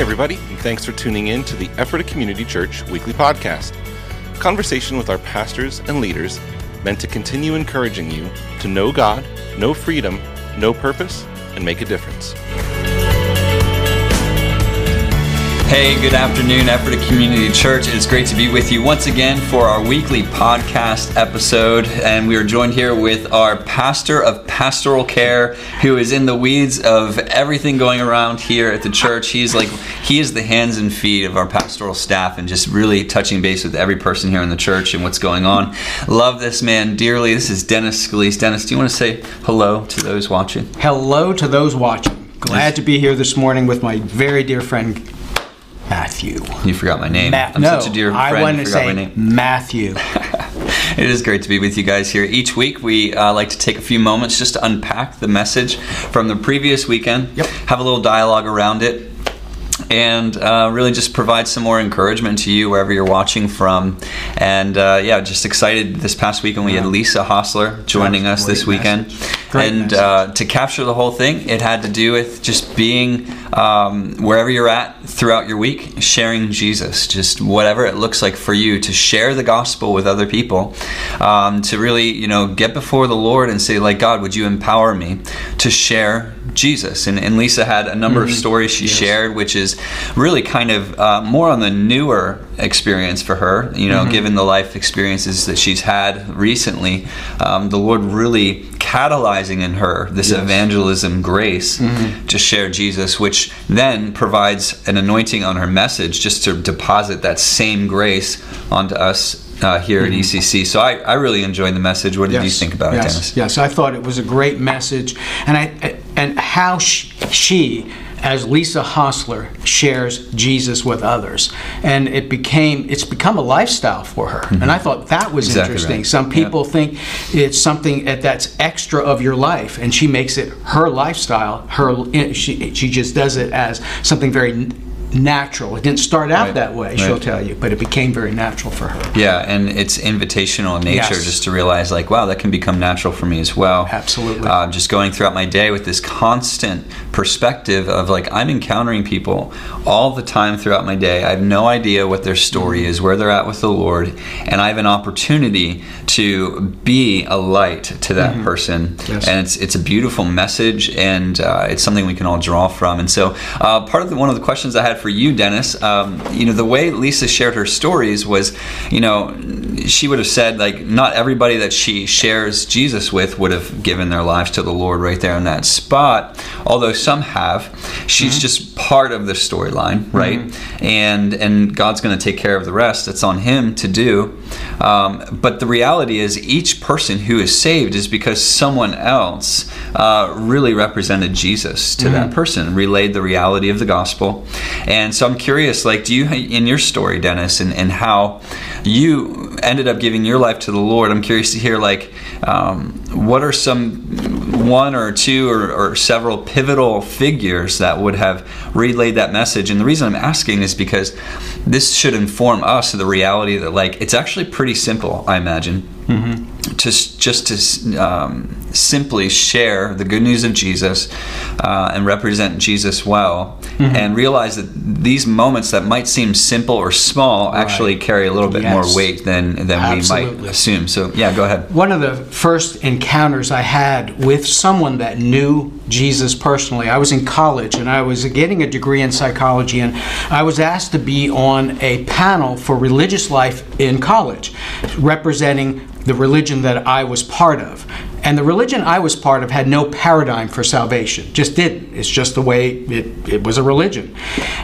Everybody, and thanks for tuning in to the Ephrata Community Church weekly podcast. Conversation with our pastors and leaders meant to continue encouraging you to know God, know freedom, know purpose, and make a difference. Hey, good afternoon, Ephrata Community Church. It's great to be with you once again for our weekly podcast episode. And we are joined here with our pastor of pastoral care, who is in the weeds of everything going around here at the church. He's like, he is the hands and feet of our pastoral staff and just really touching base with every person here in the church and what's going on. Love this man dearly. This is Dennis Scalise. Dennis, do you want to say hello to those watching? Hello to those watching. Glad to be here this morning with my very dear friend Matthew. You forgot my name. Ma- I'm no, such a dear friend. I wanted to say name. Matthew. It is great to be with you guys here. Each week, we uh, like to take a few moments just to unpack the message from the previous weekend, Yep. have a little dialogue around it, and uh, really just provide some more encouragement to you wherever you're watching from. And uh, yeah, just excited this past weekend we had Lisa Hostler joining us this weekend. message. And uh, to capture the whole thing, it had to do with just being um, wherever you're at throughout your week, sharing Jesus, just whatever it looks like for you to share the gospel with other people, um, to really, you know, get before the Lord and say, like, God, would you empower me to share Jesus? And, and Lisa had a number of stories she shared, which is really kind of uh, more on the newer experience for her, you know, given the life experiences that she's had recently. Um, the Lord really in her this evangelism grace to share Jesus, which then provides an anointing on her message just to deposit that same grace onto us uh, here at ECC. So I, I really enjoyed the message. What did you think about yes, it, Dennis? Yes, I thought it was a great message, and I and how she, she as Lisa Hostler shares Jesus with others, and it became it's become a lifestyle for her, and I thought that was Mm-hmm. Exactly interesting. right. Some Yeah. people think it's something that's extra of your life, and she makes it her lifestyle. Her she she just does it as something very natural. It didn't start out Right. that way, she'll Right. tell you, but it became very natural for her. Yeah, and it's invitational in nature Yes. just to realize, like, wow, that can become natural for me as well. Absolutely. Uh, just going throughout my day with this constant perspective of, like, I'm encountering people all the time throughout my day. I have no idea what their story is, where they're at with the Lord, and I have an opportunity to be a light to that person. Mm-hmm. Yes. And it's, it's a beautiful message, and uh, it's something we can all draw from. And so, uh, part of the, one of the questions I had for you, Dennis, um, you know, the way Lisa shared her stories was, you know, she would have said like not everybody that she shares Jesus with would have given their lives to the Lord right there in that spot. Although some have, she's just part of the storyline, right? And and God's going to take care of the rest. It's on Him to do. Um, but the reality is, each person who is saved is because someone else uh, really represented Jesus to that person, relayed the reality of the gospel. And so I'm curious, like, do you, in your story, Dennis, and, and how you ended up giving your life to the Lord, I'm curious to hear, like, um, what are some one or two or, or several pivotal figures that would have relayed that message? And the reason I'm asking is because this should inform us of the reality that, like, it's actually pretty simple, I imagine to just to um, simply share the good news of Jesus uh, and represent Jesus well, and realize that these moments that might seem simple or small actually carry a little bit Yes. more weight than than we might assume. So yeah, go ahead. One of the first encounters I had with someone that knew Jesus personally, I was in college and I was getting a degree in psychology, and I was asked to be on a panel for religious life in college, representing the religion that I was part of. And the religion I was part of had no paradigm for salvation, just didn't. It's just the way it, it was a religion.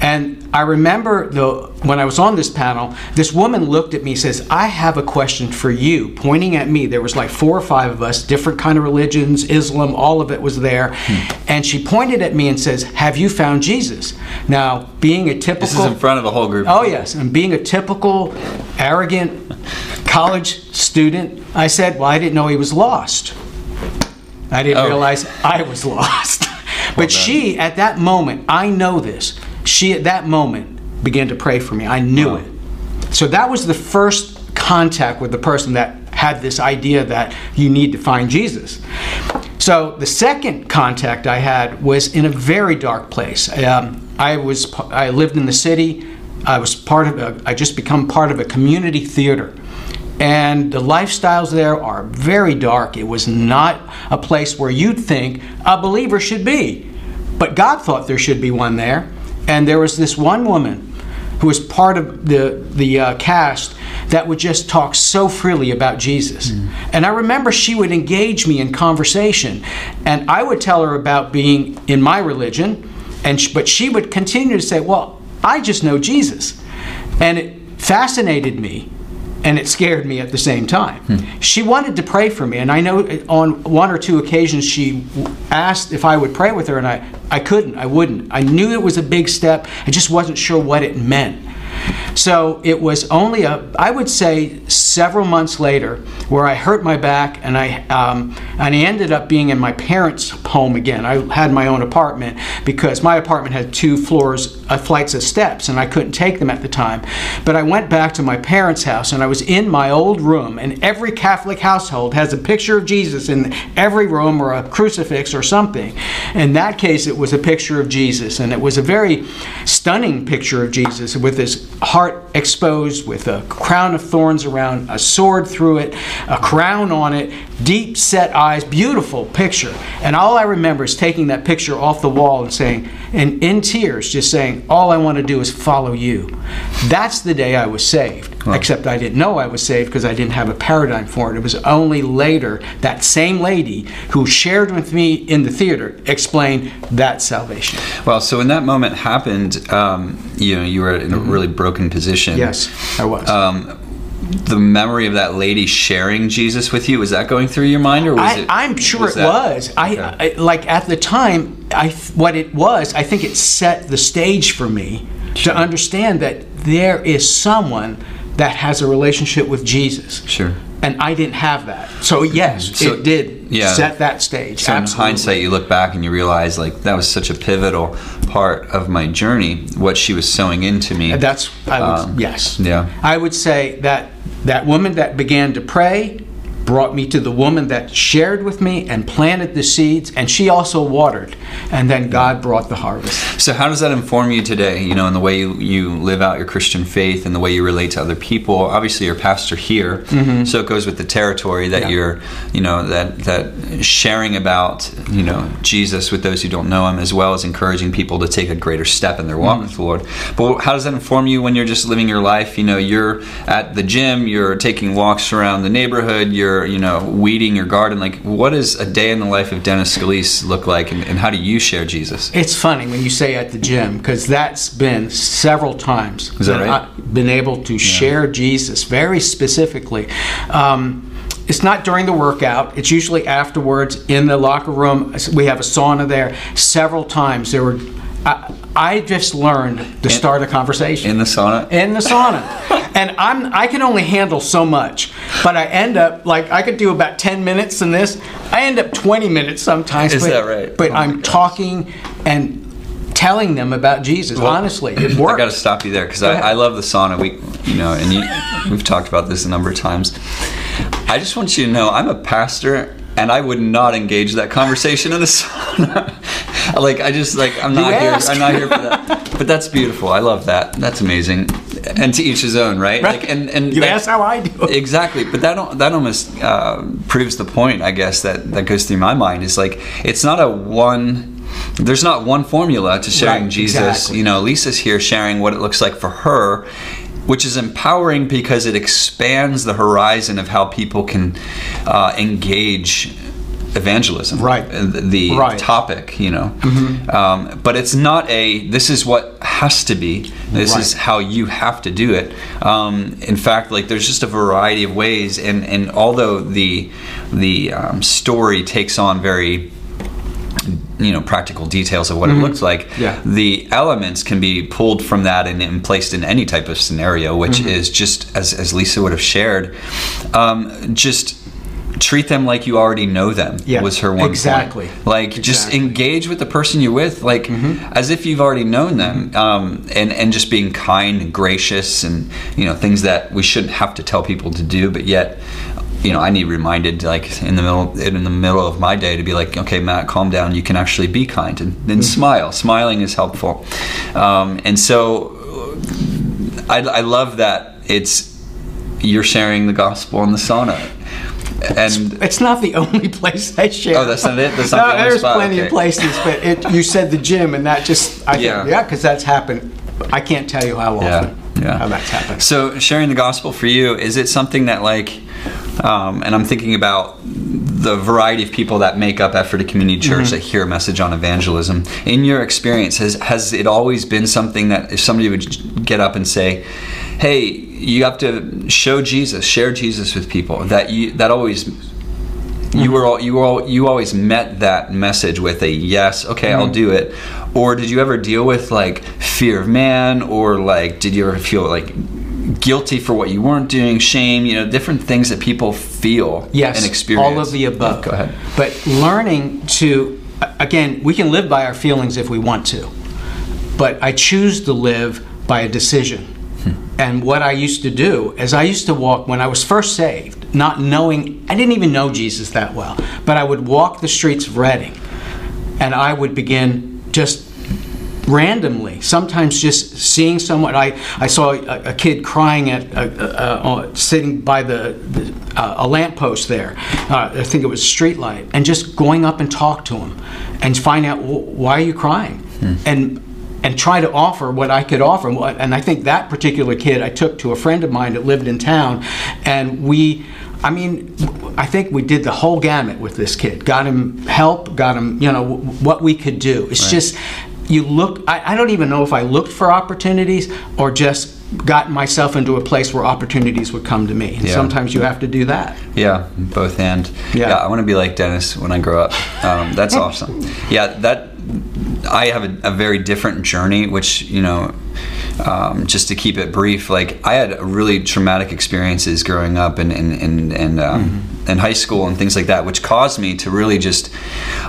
And I remember the, when I was on this panel, this woman looked at me and says, I have a question for you, pointing at me. There was like four or five of us, different kind of religions, Islam, all of it was there. Hmm. And she pointed at me and says, Have you found Jesus? Now, being a typical This is in front of a whole group. Oh, yes. And being a typical, arrogant college student, I said, Well, I didn't know he was lost. I didn't Oh. realize I was lost. but done. she, at that moment, I know this, she at that moment began to pray for me. I knew Wow. it. So that was the first contact with the person that had this idea that you need to find Jesus. So the second contact I had was in a very dark place. Um, I was I lived in the city. I was part of a, I just become part of a community theater. And the lifestyles there are very dark. It was not a place where you'd think a believer should be. But God thought there should be one there. And there was this one woman who was part of the, the uh, cast that would just talk so freely about Jesus. Mm. And I remember she would engage me in conversation. And I would tell her about being in my religion. And but she would continue to say, Well, I just know Jesus. And it fascinated me and it scared me at the same time. Hmm. She wanted to pray for me, and I know on one or two occasions she asked if I would pray with her, and I, I couldn't, I wouldn't. I knew it was a big step, I just wasn't sure what it meant. So it was only a, I would say, several months later, where I hurt my back and I um, and I ended up being in my parents' home again. I had my own apartment because my apartment had two floors, uh, flights of steps, and I couldn't take them at the time. But I went back to my parents' house and I was in my old room. And every Catholic household has a picture of Jesus in every room or a crucifix or something. In that case, it was a picture of Jesus, and it was a very stunning picture of Jesus with his heart exposed with a crown of thorns around, a sword through it, a crown on it, deep set eyes, beautiful picture. And all I remember is taking that picture off the wall and saying, and in tears, just saying, All I want to do is follow you. That's the day I was saved. Wow. Except I didn't know I was saved because I didn't have a paradigm for it. It was only later that same lady who shared with me in the theater explained that salvation. Well, so when that moment happened, um, you know, you were in a mm-hmm. really broken position. Yes, I was. Um, the memory of that lady sharing Jesus with you was that going through your mind, or was I, it? I'm sure was it was. Okay. I, I, like at the time. I what it was. I think it set the stage for me sure. to understand that there is someone that has a relationship with Jesus. Sure. And I didn't have that. So yes, so, it did yeah. set that stage. So Absolutely. in hindsight, you look back and you realize like that was such a pivotal part of my journey. What she was sowing into me. That's I would, um, yes. Yeah. I would say that that woman that began to pray brought me to the woman that shared with me and planted the seeds, and she also watered. And then God brought the harvest. So, how does that inform you today, you know, in the way you, you live out your Christian faith and the way you relate to other people? Obviously, you're a pastor here, mm-hmm. so it goes with the territory that yeah. you're, you know, that, that sharing about, you know, Jesus with those who don't know Him, as well as encouraging people to take a greater step in their walk mm-hmm. with the Lord. But how does that inform you when you're just living your life? You know, you're at the gym, you're taking walks around the neighborhood, you're you know weeding your garden like what does a day in the life of dennis scalise look like and, and how do you share jesus it's funny when you say at the gym because that's been several times Is that, that right? i've been able to yeah. share jesus very specifically um, it's not during the workout. It's usually afterwards in the locker room. We have a sauna there. Several times there were I, I, just learned to in, start a conversation in the sauna. In the sauna, and I'm I can only handle so much, but I end up like I could do about ten minutes in this. I end up twenty minutes sometimes. Is but, that right? But oh I'm talking and telling them about Jesus. Well, honestly, it works. I got to stop you there because I, I, love the sauna. We, you know, and you, we've talked about this a number of times. I just want you to know I'm a pastor and I would not engage that conversation in the sauna. like I just like I'm not here. I'm not here for that. But that's beautiful. I love that. That's amazing. And to each his own, right? right. Like and and you that, ask how I do. It. Exactly. But that that almost uh, proves the point, I guess that that goes through my mind is like it's not a one there's not one formula to sharing right, Jesus. Exactly. You know, Lisa's here sharing what it looks like for her which is empowering because it expands the horizon of how people can uh, engage evangelism right the right. topic you know mm-hmm. um, but it's not a this is what has to be this right. is how you have to do it um, in fact like there's just a variety of ways and and although the the um, story takes on very you know practical details of what mm-hmm. it looks like yeah. the elements can be pulled from that and, and, placed in any type of scenario which mm-hmm. is just as, as lisa would have shared um, just treat them like you already know them yeah, was her one exactly point. like exactly. just engage with the person you're with like mm-hmm. as if you've already known them mm-hmm. um, and and just being kind and gracious and you know things that we shouldn't have to tell people to do but yet you know, I need reminded like in the middle in the middle of my day to be like, okay, Matt, calm down. You can actually be kind and, and smile. Smiling is helpful, um, and so I, I love that it's you're sharing the gospel in the sauna. And It's not the only place I share. Oh, that's not it? That's not no, the there's spot? plenty of places, but it, you said the gym, and that just I Yeah. think, yeah, because that's happened. I can't tell you how often yeah. How that's happened. So sharing the gospel for you is it something that like, um, and I'm thinking about the variety of people that make up Ephrata Community Church Mm-hmm. that hear a message on evangelism. In your experience, has has it always been something that if somebody would get up and say, "Hey, you have to show Jesus, share Jesus with people," that you that always you were all, you were all, you always met that message with a yes okay i'll mm-hmm. do it. Or did you ever deal with like fear of man? Or like did you ever feel like guilty for what you weren't doing shame you know different things that people feel Yes, and experience? all of the above. go ahead. But learning to, again, we can live by our feelings if we want to, but I choose to live by a decision. Hmm. And what I used to do is I used to walk when I was first saved, not knowing, I didn't even know Jesus that well, but I would walk the streets of Reading and I would begin just randomly, sometimes just seeing someone. I, I saw a, a kid crying at uh, uh, uh, sitting by the, the uh, a lamppost there. Uh, I think it was a street light, and just going up and talk to him and find out why are you crying and and try to offer what I could offer. And I think that particular kid I took to a friend of mine that lived in town, and we. I mean, I think we did the whole gamut with this kid. Got him help, got him, you know, what we could do. It's just, you look, I, I don't even know if I looked for opportunities or just got myself into a place where opportunities would come to me. And Yeah. sometimes you have to do that. Yeah, both and. Yeah. Yeah, I want to be like Dennis when I grow up. Um, that's awesome. Yeah, that I have a, a very different journey, which you know, um, just to keep it brief, like I had really traumatic experiences growing up and and and, and um, in high school and things like that, which caused me to really just.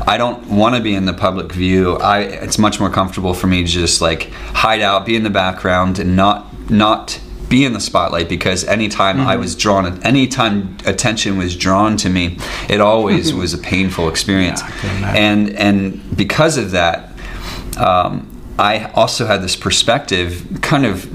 I don't want to be in the public view. I it's much more comfortable for me to just like hide out, be in the background, and not not be in the spotlight because anytime I was drawn, anytime attention was drawn to me, it always was a painful experience. Yeah, I can imagine. and and because of that, um, I also had this perspective, kind of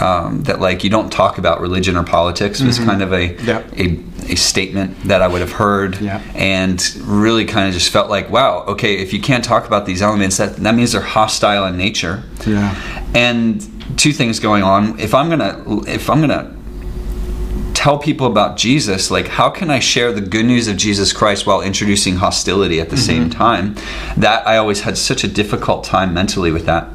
um, that like you don't talk about religion or politics was kind of a, Yep. a a statement that I would have heard, Yeah. and really kind of just felt like, wow, okay, if you can't talk about these elements, that that means they're hostile in nature Yeah. and two things going on if i'm gonna if i'm gonna tell people about jesus like how can i share the good news of jesus christ while introducing hostility at the same time that i always had such a difficult time mentally with that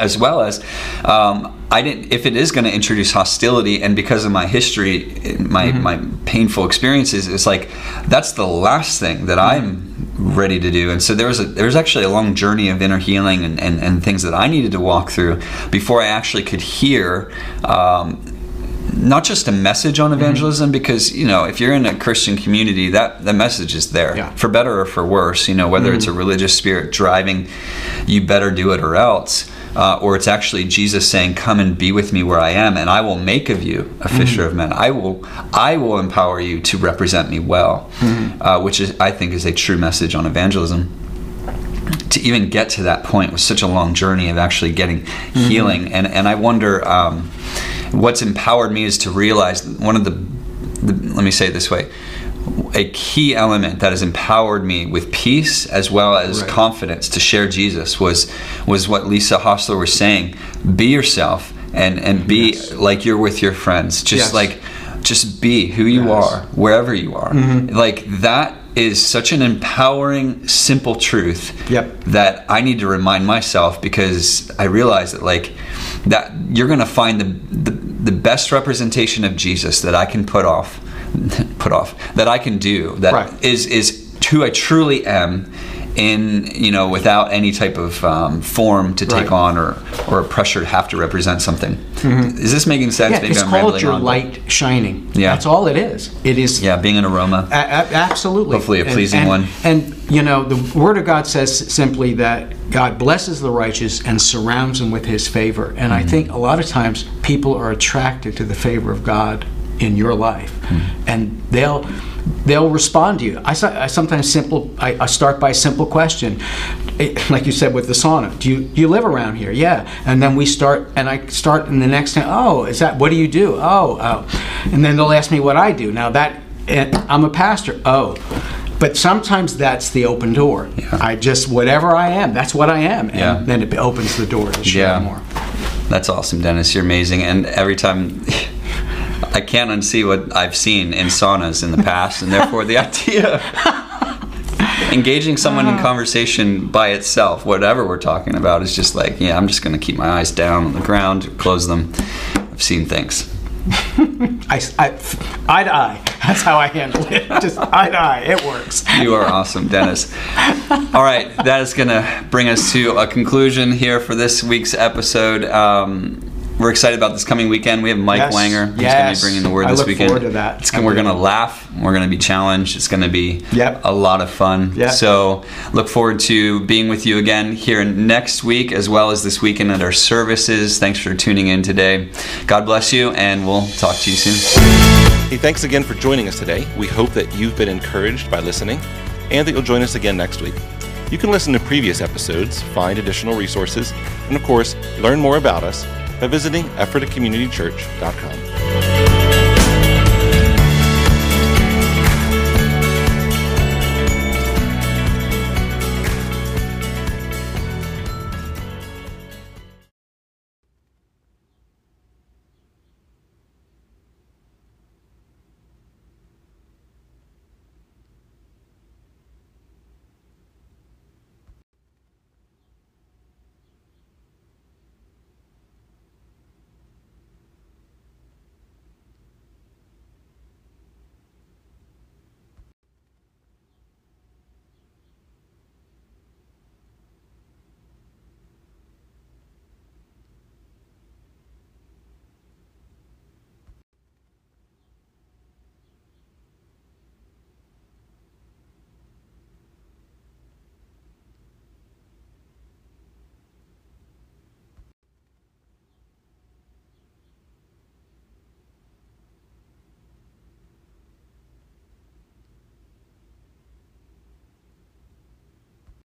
as well as um, I didn't. If it is going to introduce hostility, and because of my history, my my painful experiences, it's like that's the last thing that I'm ready to do. And so there was a there was actually a long journey of inner healing and, and, and things that I needed to walk through before I actually could hear. Um, not just a message on evangelism because you know if you're in a christian community that the message is there. Yeah. for better or for worse you know whether it's a religious spirit driving you better do it or else uh, or it's actually jesus saying come and be with me where i am and i will make of you a fisher of men. I will i will empower you to represent me well uh, which is i think is a true message on evangelism. To even get to that point was such a long journey of actually getting healing and and I wonder um, what's empowered me is to realize one of the, the let me say it this way a key element that has empowered me with peace as well as Right. confidence to share Jesus was was what Lisa Hostler was saying be yourself and and be Yes. like you're with your friends just Yes. like just be who you Yes. are wherever you are Mm-hmm. like that is such an empowering simple truth Yep. that I need to remind myself because I realize that like that you're going to find the, the the best representation of Jesus that I can put off put off that I can do that is Right. is who I truly am in you know without any type of um, form to take Right. on or or a pressure to have to represent something. Is this making sense? Yeah, Maybe it's I'm called your on, light shining. Yeah. That's all it is. It is Yeah, being an aroma. A- a- absolutely. Hopefully a And- pleasing and- one. And, you know, the Word of God says simply that God blesses the righteous and surrounds them with His favor. And Mm-hmm. I think a lot of times people are attracted to the favor of God in your life, and they'll they'll respond to you. I, I sometimes simple. I, I start by a simple question, Eh, like you said with the sauna. Do you do you live around here? Yeah, and then we start, and I start, and the next thing, oh, is that what do you do? Oh, oh, and then they'll ask me what I do. Now that eh, I'm a pastor. Oh. But sometimes that's the open door. I just whatever I am, that's what I am, and Yeah. then it opens the door to share Yeah. more. That's awesome, Dennis. You're amazing. And every time I can't unsee what I've seen in saunas in the past, and therefore the idea of engaging someone in conversation by itself, whatever we're talking about, is just like, yeah, I'm just going to keep my eyes down on the ground, close them. I've seen things. I, I, eye to eye. That's how I handle it. Just eye to eye. It works. You are awesome, Dennis. All right, that is going to bring us to a conclusion here for this week's episode. Um, we're excited about this coming weekend. We have Mike Yes, Langer who's yes. going to be bringing the word I this look weekend. forward to that. It's we're going to laugh. We're going to be challenged. It's going to be Yep. a lot of fun. Yep. So look forward to being with you again here next week as well as this weekend at our services. Thanks for tuning in today. God bless you, and we'll talk to you soon. Hey, thanks again for joining us today. We hope that you've been encouraged by listening and that you'll join us again next week. You can listen to previous episodes, find additional resources, and of course, learn more about us by visiting EphrataCommunityChurch.com.